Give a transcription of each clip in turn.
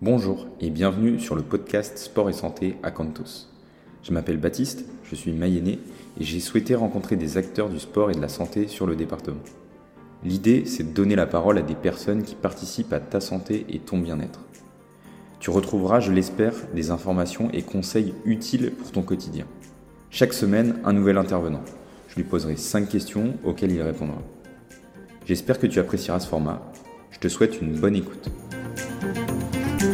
Bonjour et bienvenue sur le podcast Sport et Santé à Cantos. Je m'appelle Baptiste, je suis mayennais et j'ai souhaité rencontrer des acteurs du sport et de la santé sur le département. L'idée, c'est de donner la parole à des personnes qui participent à ta santé et ton bien-être. Tu retrouveras, je l'espère, des informations et conseils utiles pour ton quotidien. Chaque semaine, un nouvel intervenant. Je lui poserai 5 questions auxquelles il répondra. J'espère que tu apprécieras ce format. Je te souhaite une bonne écoute. Peux-tu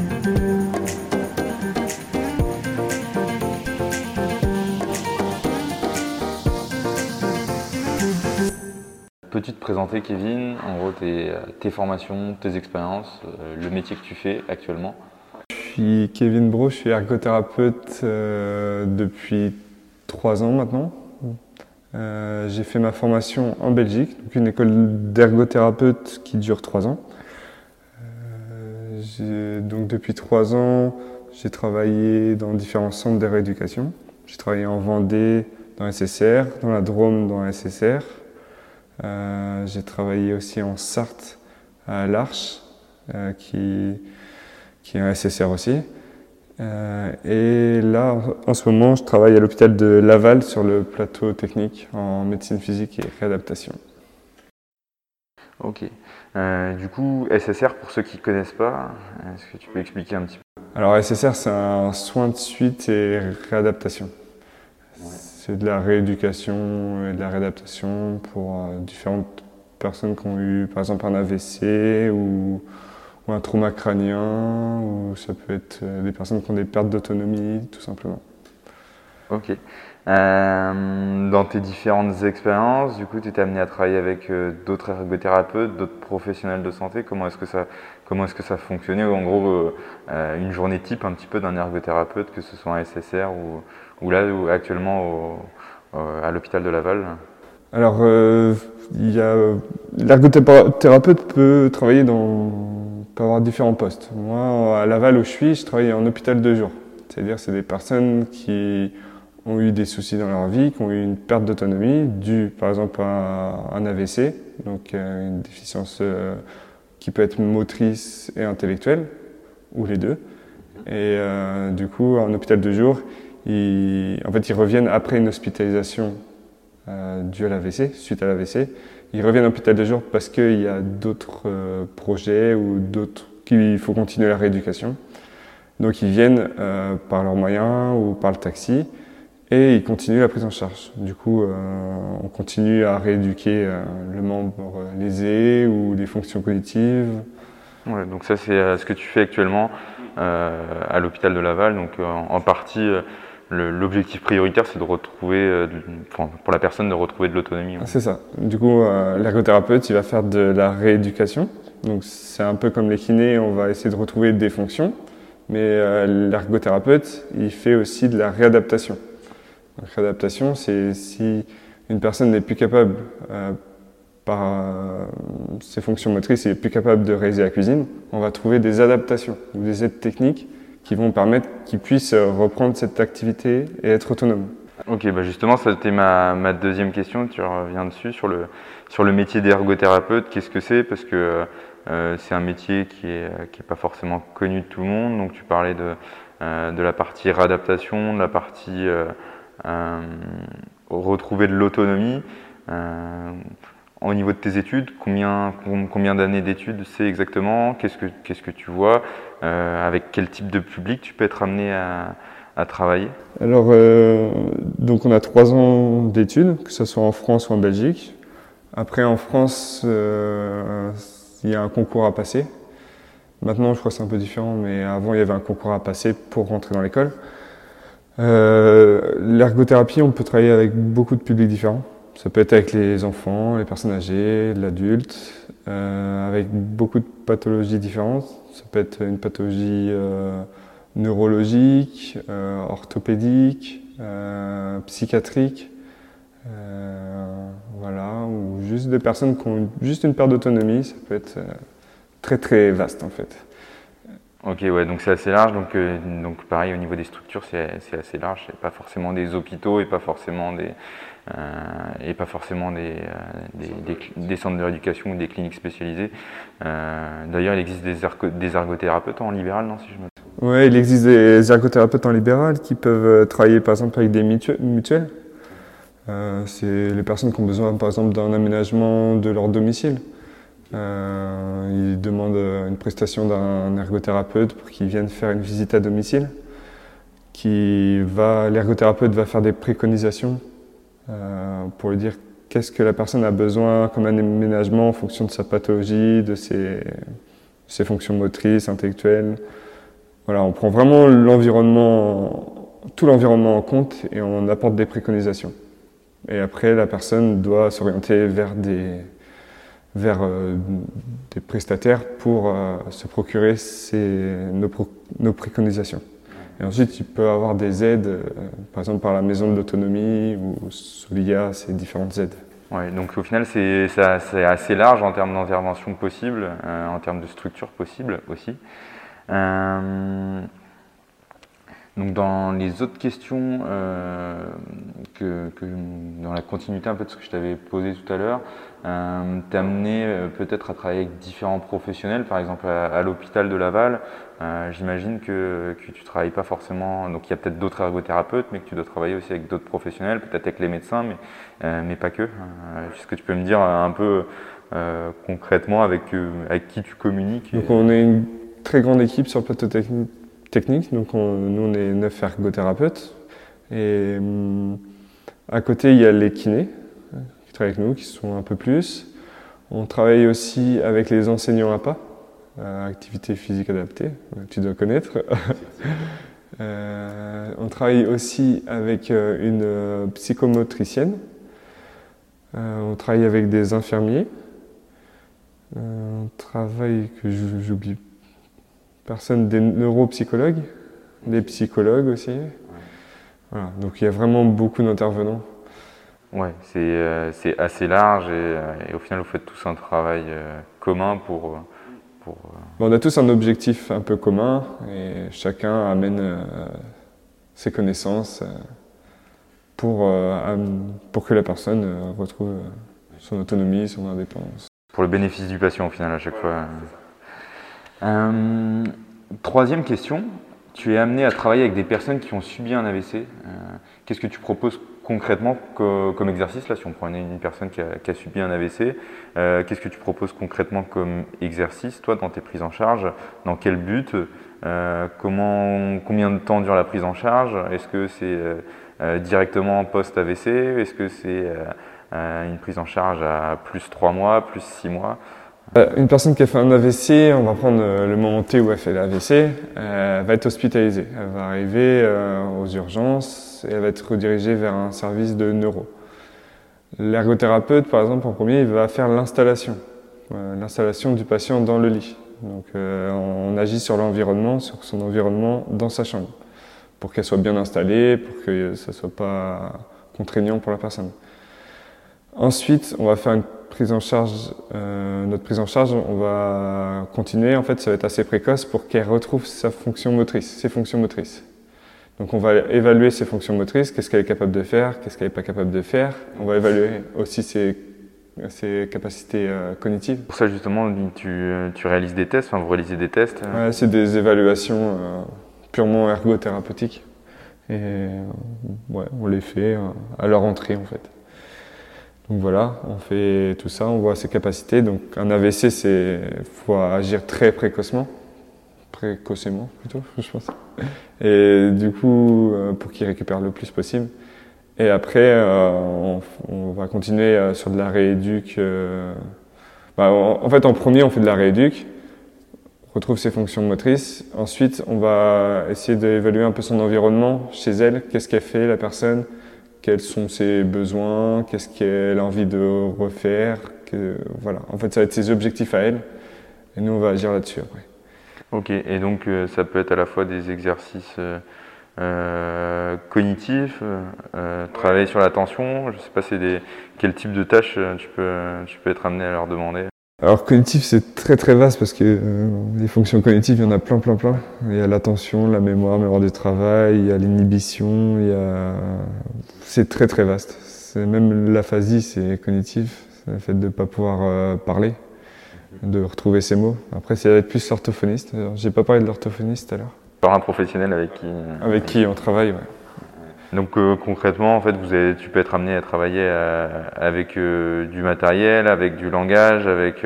te présenter, Kevin En gros, tes, tes formations, tes expériences, euh, le métier que tu fais actuellement Je suis Kevin Bro, je suis ergothérapeute euh, depuis trois ans maintenant. Euh, j'ai fait ma formation en Belgique, donc une école d'ergothérapeute qui dure trois ans. Donc depuis trois ans, j'ai travaillé dans différents centres de rééducation. J'ai travaillé en Vendée dans SSR, dans la Drôme dans SSR. Euh, j'ai travaillé aussi en Sarthe à l'Arche, euh, qui, qui est un SSR aussi. Euh, et là, en ce moment, je travaille à l'hôpital de Laval sur le plateau technique en médecine physique et réadaptation. Ok. Euh, du coup, SSR, pour ceux qui ne connaissent pas, est-ce que tu peux expliquer un petit peu? Alors, SSR, c'est un soin de suite et réadaptation. Ouais. C'est de la rééducation et de la réadaptation pour euh, différentes personnes qui ont eu, par exemple, un AVC ou ou un trauma crânien, ou ça peut être euh, des personnes qui ont des pertes d'autonomie, tout simplement. Ok. Euh, dans tes différentes expériences, du coup, tu t'es amené à travailler avec euh, d'autres ergothérapeutes, d'autres professionnels de santé. Comment est-ce que ça, comment est-ce que ça fonctionnait? En gros, euh, une journée type un petit peu d'un ergothérapeute, que ce soit un SSR ou, là, ou actuellement au, à l'hôpital de Laval? Alors, il l'ergothérapeute peut travailler dans peut avoir différents postes. Moi, à Laval où je suis, je travaille en hôpital de jour. C'est-à-dire, c'est des personnes qui ont eu des soucis dans leur vie, qui ont eu une perte d'autonomie due, par exemple, à un AVC, donc euh, une déficience euh, qui peut être motrice et intellectuelle, ou les deux. Et euh, du coup, en hôpital de jour, ils, en fait, ils reviennent après une hospitalisation due à l'AVC, suite à l'AVC, ils reviennent en hôpital de jour parce qu'il y a d'autres projets ou d'autres qu'il faut continuer la rééducation. Donc ils viennent par leurs moyens ou par le taxi et ils continuent la prise en charge. Du coup, euh, on continue à rééduquer euh, le membre lésé ou les fonctions cognitives. Ouais, donc ça c'est ce que tu fais actuellement à l'hôpital de Laval, donc en partie l'objectif prioritaire, c'est de retrouver, euh, enfin, pour la personne, de retrouver de l'autonomie. C'est ça. Du coup, euh, l'ergothérapeute, il va faire de la rééducation. Donc, c'est un peu comme les kinés, on va essayer de retrouver des fonctions. Mais euh, l'ergothérapeute, il fait aussi de la réadaptation. La réadaptation, c'est si une personne n'est plus capable, euh, par euh, ses fonctions motrices, il est plus capable de réaliser la cuisine, on va trouver des adaptations ou des aides techniques qui vont permettre qu'ils puissent euh, reprendre cette activité et être autonomes. Ok, bah justement, c'était ma, ma, deuxième question, tu reviens dessus, sur le, sur le métier d'ergothérapeute, qu'est-ce que c'est? Parce que c'est un métier qui n'est pas forcément connu de tout le monde, donc tu parlais de, de la partie réadaptation, de la partie retrouver de l'autonomie. Euh, au niveau de tes études, combien, combien d'années d'études c'est exactement? Qu'est-ce que, qu'est-ce que tu vois? Euh, Avec quel type de public tu peux être amené à, travailler? Alors, euh, donc on a trois ans d'études, que ce soit en France ou en Belgique. Après, en France, euh, il y a un concours à passer. Maintenant, je crois que c'est un peu différent, mais avant, il y avait un concours à passer pour rentrer dans l'école. Euh, l'ergothérapie, on peut travailler avec beaucoup de publics différents. Ça peut être avec les enfants, les personnes âgées, l'adulte, euh, avec beaucoup de pathologies différentes. Ça peut être une pathologie euh, neurologique, euh, orthopédique, psychiatrique, voilà, ou juste des personnes qui ont juste une perte d'autonomie. Ça peut être très très vaste en fait. Ok, ouais, donc c'est assez large. Donc, euh, donc pareil, au niveau des structures, c'est assez large. C'est pas forcément des hôpitaux et pas forcément des, euh, et pas forcément des, euh, des, centres de rééducation ou des cliniques spécialisées. D'ailleurs, il existe des, des, ergothérapeutes en libéral, non si je me... Oui, il existe des ergothérapeutes en libéral qui peuvent travailler par exemple avec des mutuelles. c'est les personnes qui ont besoin par exemple d'un aménagement de leur domicile. Euh, il demande une prestation d'un ergothérapeute pour qu'il vienne faire une visite à domicile. Va, l'ergothérapeute va faire des préconisations euh, pour lui dire qu'est-ce que la personne a besoin comme aménagement en fonction de sa pathologie, de ses, ses fonctions motrices, intellectuelles. Voilà, on prend vraiment l'environnement, tout l'environnement en compte et on apporte des préconisations. Et après, la personne doit s'orienter vers des, vers euh, des prestataires pour euh, se procurer nos, préconisations. Et ensuite, il peut avoir des aides, euh, par exemple par la maison de l'autonomie ou Solia, ces différentes aides. Ouais, donc au final, c'est assez large en termes d'intervention possible, en termes de structure possible aussi. Donc dans les autres questions, euh, que, dans la continuité un peu de ce que je t'avais posé tout à l'heure, euh, t'es amené euh, peut-être à travailler avec différents professionnels, par exemple à, l'hôpital de Laval. Euh, j'imagine que, que tu travailles pas forcément, donc il y a peut-être d'autres ergothérapeutes, mais que tu dois travailler aussi avec d'autres professionnels, peut-être avec les médecins, mais, mais pas que. Est-ce que tu peux me dire un peu concrètement avec, avec qui tu communiques Donc on est une très grande équipe sur le plateau technique technique. Donc nous, on est neuf ergothérapeutes. Et hum, à côté, il y a les kinés qui travaillent avec nous, qui sont un peu plus. On travaille aussi avec les enseignants APA, euh, activité physique adaptée, tu dois connaître. Euh, on travaille aussi avec euh, une psychomotricienne. on travaille avec des infirmiers. on travaille, que j'oublie personnes, des neuropsychologues, des psychologues aussi. Voilà, donc il y a vraiment beaucoup d'intervenants. Ouais, c'est euh, assez large euh, et, au final vous faites tous un travail euh, commun pour. pour on a tous un objectif un peu commun et chacun amène ses connaissances pour, pour que la personne retrouve son autonomie, son indépendance. Pour le bénéfice du patient au final à chaque fois. Euh, troisième question, tu es amené à travailler avec des personnes qui ont subi un AVC. Euh, qu'est-ce que tu proposes concrètement comme exercice Là, si on prend une, personne qui a, subi un AVC, euh, qu'est-ce que tu proposes concrètement comme exercice, toi, dans tes prises en charge? Dans quel but? Combien de temps dure la prise en charge? Est-ce que c'est directement post-AVC Est-ce que c'est une prise en charge à plus 3 mois, plus 6 mois? Une personne qui a fait un AVC, on va prendre euh, le moment T où elle fait l'AVC, elle euh, va être hospitalisée. Elle va arriver aux urgences et elle va être redirigée vers un service de neuro. L'ergothérapeute, par exemple, en premier, il va faire l'installation, l'installation du patient dans le lit. Donc on agit sur l'environnement, sur son environnement dans sa chambre, pour qu'elle soit bien installée, pour que ça ne soit pas contraignant pour la personne. Ensuite, on va faire une prise en charge, euh, notre prise en charge, on va continuer. En fait, ça va être assez précoce pour qu'elle retrouve sa fonction motrice, ses fonctions motrices. Donc, on va évaluer ses fonctions motrices, qu'est-ce qu'elle est capable de faire, qu'est-ce qu'elle n'est pas capable de faire? On va évaluer aussi ses, ses capacités euh, cognitives. Pour ça, justement, tu, tu réalises des tests, enfin, vous réalisez des tests euh? ouais, C'est des évaluations purement ergothérapeutiques. Et ouais, on les fait à leur entrée, en fait. Donc voilà, on fait tout ça, on voit ses capacités. Donc un AVC, c'est faut agir très précocement, précocement plutôt, je pense. Et du coup, euh, pour qu'il récupère le plus possible. Et après, euh, on, va continuer euh, sur de la rééduque. Bah, en fait, en premier, on fait de la rééduque, retrouve ses fonctions motrices. Ensuite, on va essayer d'évaluer un peu son environnement chez elle, qu'est-ce qu'elle fait la personne, quels sont ses besoins, qu'est-ce qu'elle a envie de refaire. Que, voilà. En fait, ça va être ses objectifs à elle. Et nous, on va agir là-dessus après. Ok, et donc euh, ça peut être à la fois des exercices euh, euh cognitifs, euh, travailler sur l'attention, je sais pas c'est des, quel type de tâches tu peux, tu peux être amené à leur demander? Alors cognitif c'est très très vaste parce que euh, les fonctions cognitives il y en a plein plein plein. Il y a l'attention, la mémoire, mémoire du travail, il y a l'inhibition, il y a... c'est très très vaste. C'est même l'aphasie c'est cognitif, c'est le fait de ne pas pouvoir euh, parler, de retrouver ses mots. Après c'est être plus l'orthophoniste. J'ai pas parlé de l'orthophoniste tout à l'heure. Par un professionnel avec qui Avec qui on travaille, ouais. Donc euh, concrètement, en fait, vous avez, tu peux être amené à travailler euh, avec euh, du matériel, avec du langage, avec.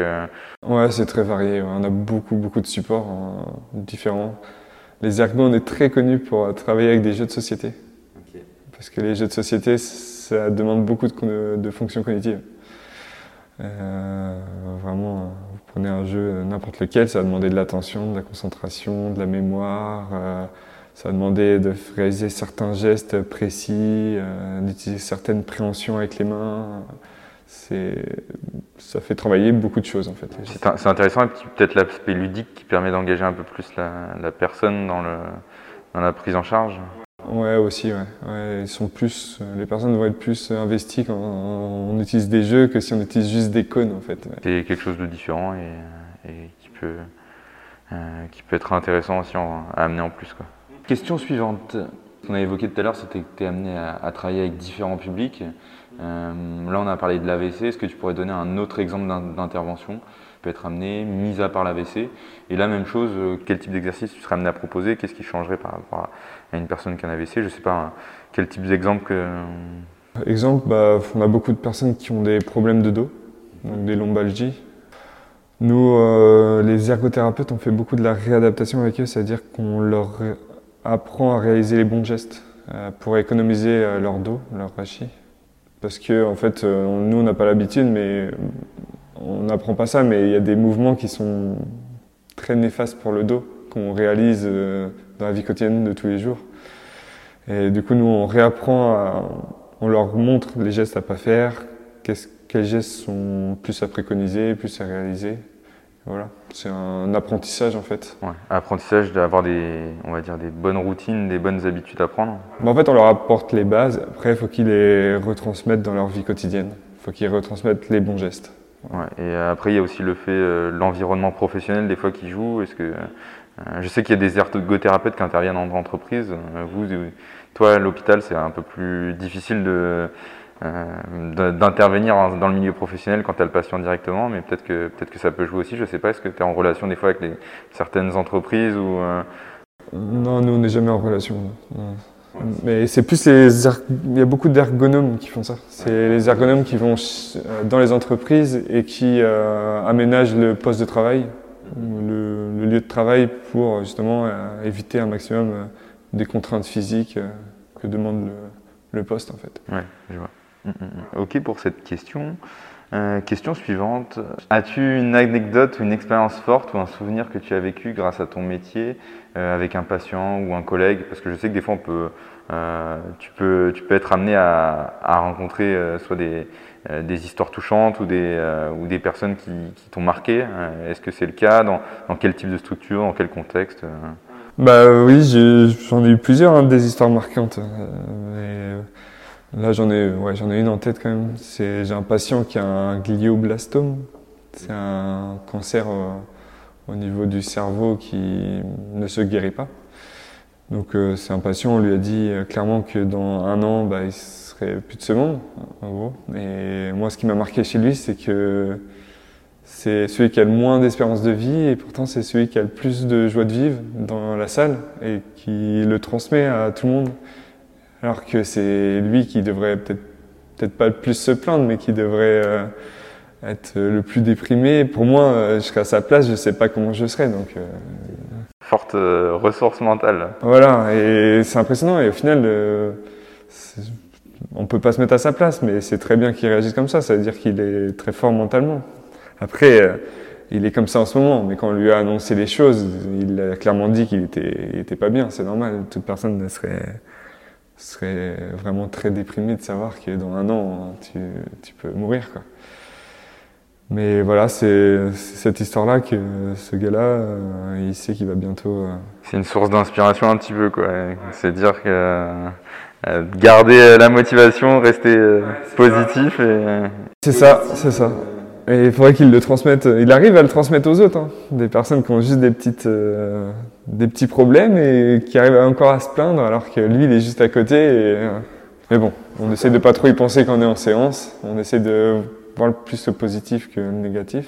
Ouais, c'est très varié. On a beaucoup, beaucoup de supports différents. Les ergots, on est très connus pour travailler avec des jeux de société. Parce que les jeux de société, ça demande beaucoup de, de fonctions cognitives. vraiment, vous prenez un jeu n'importe lequel, ça va demander de l'attention, de la concentration, de la mémoire ça demandait de réaliser certains gestes précis, euh, d'utiliser certaines préhensions avec les mains. Ça fait travailler beaucoup de choses en fait. C'est intéressant et peut-être l'aspect ludique qui permet d'engager un peu plus la, personne dans, le, dans, la prise en charge. Ouais, aussi, ouais. Ils sont plus, les personnes vont être plus investies quand on utilise des jeux que si on utilise juste des cônes en fait. C'est quelque chose de différent et, qui, peut, euh, qui peut être intéressant aussi à amener en plus. Quoi. Question suivante. Ce qu'on a évoqué tout à l'heure, c'était que tu es amené à, travailler avec différents publics. Euh, là, on a parlé de l'AVC. Est-ce que tu pourrais donner un autre exemple d'intervention peut être amené, mis à part l'AVC Et la même chose, euh, quel type d'exercice tu serais amené à proposer? Qu'est-ce qui changerait par rapport à une personne qui a un AVC Je ne sais pas, quel type d'exemple que... Exemple, bah, on a beaucoup de personnes qui ont des problèmes de dos, donc des lombalgies. Nous, euh, les ergothérapeutes, on fait beaucoup de la réadaptation avec eux, c'est-à-dire qu'on leur apprend à réaliser les bons gestes euh, pour économiser euh, leur dos, leur rachis. Parce que en fait, euh, nous on n'a pas l'habitude, mais on n'apprend pas ça, mais il y a des mouvements qui sont très néfastes pour le dos qu'on réalise dans la vie quotidienne de tous les jours. Et du coup, nous on réapprend, on leur montre les gestes à pas faire, quels gestes sont plus à préconiser, plus à réaliser. Voilà, c'est un apprentissage en fait. Ouais, apprentissage d'avoir des, on va dire des bonnes routines, des bonnes habitudes à prendre. en fait, on leur apporte les bases. Après, il faut qu'ils les retransmettent dans leur vie quotidienne. Il faut qu'ils retransmettent les bons gestes. Ouais, et après, il y a aussi le fait, euh, l'environnement professionnel des fois qui joue. Est-ce que euh, je sais qu'il y a des ergothérapeutes qui interviennent en entreprise. Euh, vous, toi, à l'hôpital, c'est un peu plus difficile de euh, d'intervenir dans le milieu professionnel quand tu as le patient directement, mais peut-être que, peut que ça peut jouer aussi, je sais pas, est-ce que tu es en relation des fois avec les, certaines entreprises ou... Euh? Non, nous on n'est jamais en relation. Mais c'est plus les... Il y a beaucoup d'ergonomes qui font ça. C'est les ergonomes qui vont euh, dans les entreprises et qui aménagent le poste de travail, le, lieu de travail pour justement éviter un maximum des contraintes physiques que demande le, le poste en fait. Ouais, je vois. Mm, mm, mm. Ok pour cette question. Euh, question suivante. As-tu une anecdote ou une expérience forte ou un souvenir que tu as vécu grâce à ton métier euh, avec un patient ou un collègue? Parce que je sais que des fois, on peut, euh, tu, peux, tu peux être amené à, rencontrer soit des, des, histoires touchantes ou des, ou des personnes qui, qui t'ont marqué. Est-ce que c'est le cas? Dans, dans, quel type de structure? Dans quel contexte Bah oui, j'en ai, eu plusieurs, hein, des histoires marquantes. Là, j'en ai, ouais, j'en ai une en tête quand même. C'est, j'ai un patient qui a un glioblastome. C'est un cancer euh, au niveau du cerveau qui ne se guérit pas. Donc, euh, c'est un patient, on lui a dit euh, clairement que dans un an, bah, il serait plus de ce monde. Et moi, ce qui m'a marqué chez lui, c'est que c'est celui qui a le moins d'espérance de vie et pourtant c'est celui qui a le plus de joie de vivre dans la salle et qui le transmet à tout le monde alors que c'est lui qui devrait peut-être peut-être pas le plus se plaindre, mais qui devrait euh, être le plus déprimé. Pour moi, euh, je serais à sa place, je sais pas comment je serais. Donc, euh, Forte ressource mentale. Voilà, et c'est impressionnant. Et au final, on peut pas se mettre à sa place, mais c'est très bien qu'il réagisse comme ça. Ça veut dire qu'il est très fort mentalement. Après, il est comme ça en ce moment, mais quand on lui a annoncé les choses, il a clairement dit qu'il était, il était pas bien. C'est normal. Toute personne ne serait serait vraiment très déprimé de savoir que dans un an, tu, tu peux mourir. Quoi. Mais voilà, c'est cette histoire-là que ce gars-là, euh, il sait qu'il va bientôt. Euh, c'est une source d'inspiration un petit peu, quoi. C'est dire que euh, garder la motivation, rester positif. Et... C'est ça, c'est ça. Et il faudrait qu'il le transmette. Il arrive à le transmettre aux autres. Hein. Des personnes qui ont juste des petites, euh, des petits problèmes et qui arrivent encore à se plaindre alors que lui, il est juste à côté. Et, euh, mais bon, on essaie de pas trop y penser quand on est en séance. On essaie de voir le plus le positif que le négatif.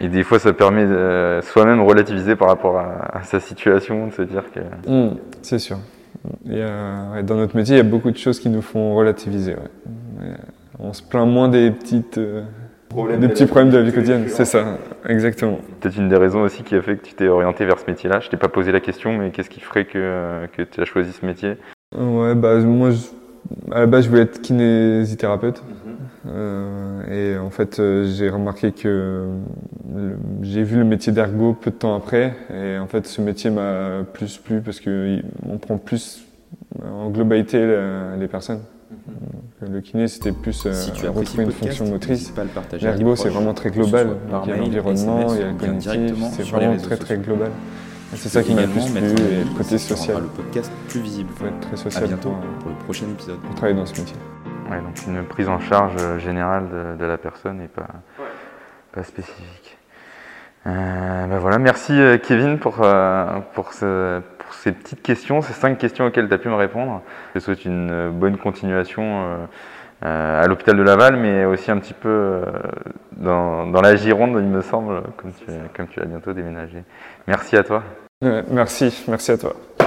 Et des fois, ça permet de soi-même relativiser par rapport à, à, sa situation, de se dire que. Mmh, c'est sûr. Ouais, dans notre métier, il y a beaucoup de choses qui nous font relativiser. Ouais. On se plaint moins des petites. Euh, des petits problèmes de la vie quotidienne, c'est ça, exactement. Peut-être une des raisons aussi qui a fait que tu t'es orienté vers ce métier-là. Je t'ai pas posé la question, mais qu'est-ce qui ferait que, que tu as choisi ce métier? Ouais, bah moi, je, à la base, je voulais être kinésithérapeute. Mm -hmm. euh, et en fait, euh, j'ai remarqué que j'ai vu le métier d'ergo peu de temps après. Et en fait, ce métier m'a plus plu parce qu'on prend plus en globalité les personnes. Le kiné, c'était plus euh, si tu retrouver une fonction motrice. L'ergo, c'est vraiment très global. Il y a l'environnement, il y a le cognitif, c'est vraiment très très global. C'est ça qui m'a plus plu et le côté social. le podcast plus visible. Il faut être très social à bientôt pour, pour, le prochain épisode. Pour travailler dans ce métier. Ouais, donc une prise en charge générale de, de la personne et pas, ouais. pas spécifique. Euh, ben voilà, merci Kevin pour, euh, pour, ce, ces petites questions, ces cinq questions auxquelles tu as pu me répondre. Je te souhaite une bonne continuation euh, à l'hôpital de Laval, mais aussi un petit peu dans, la Gironde, il me semble, comme tu, comme tu vas bientôt déménager. Merci à toi. merci, merci à toi.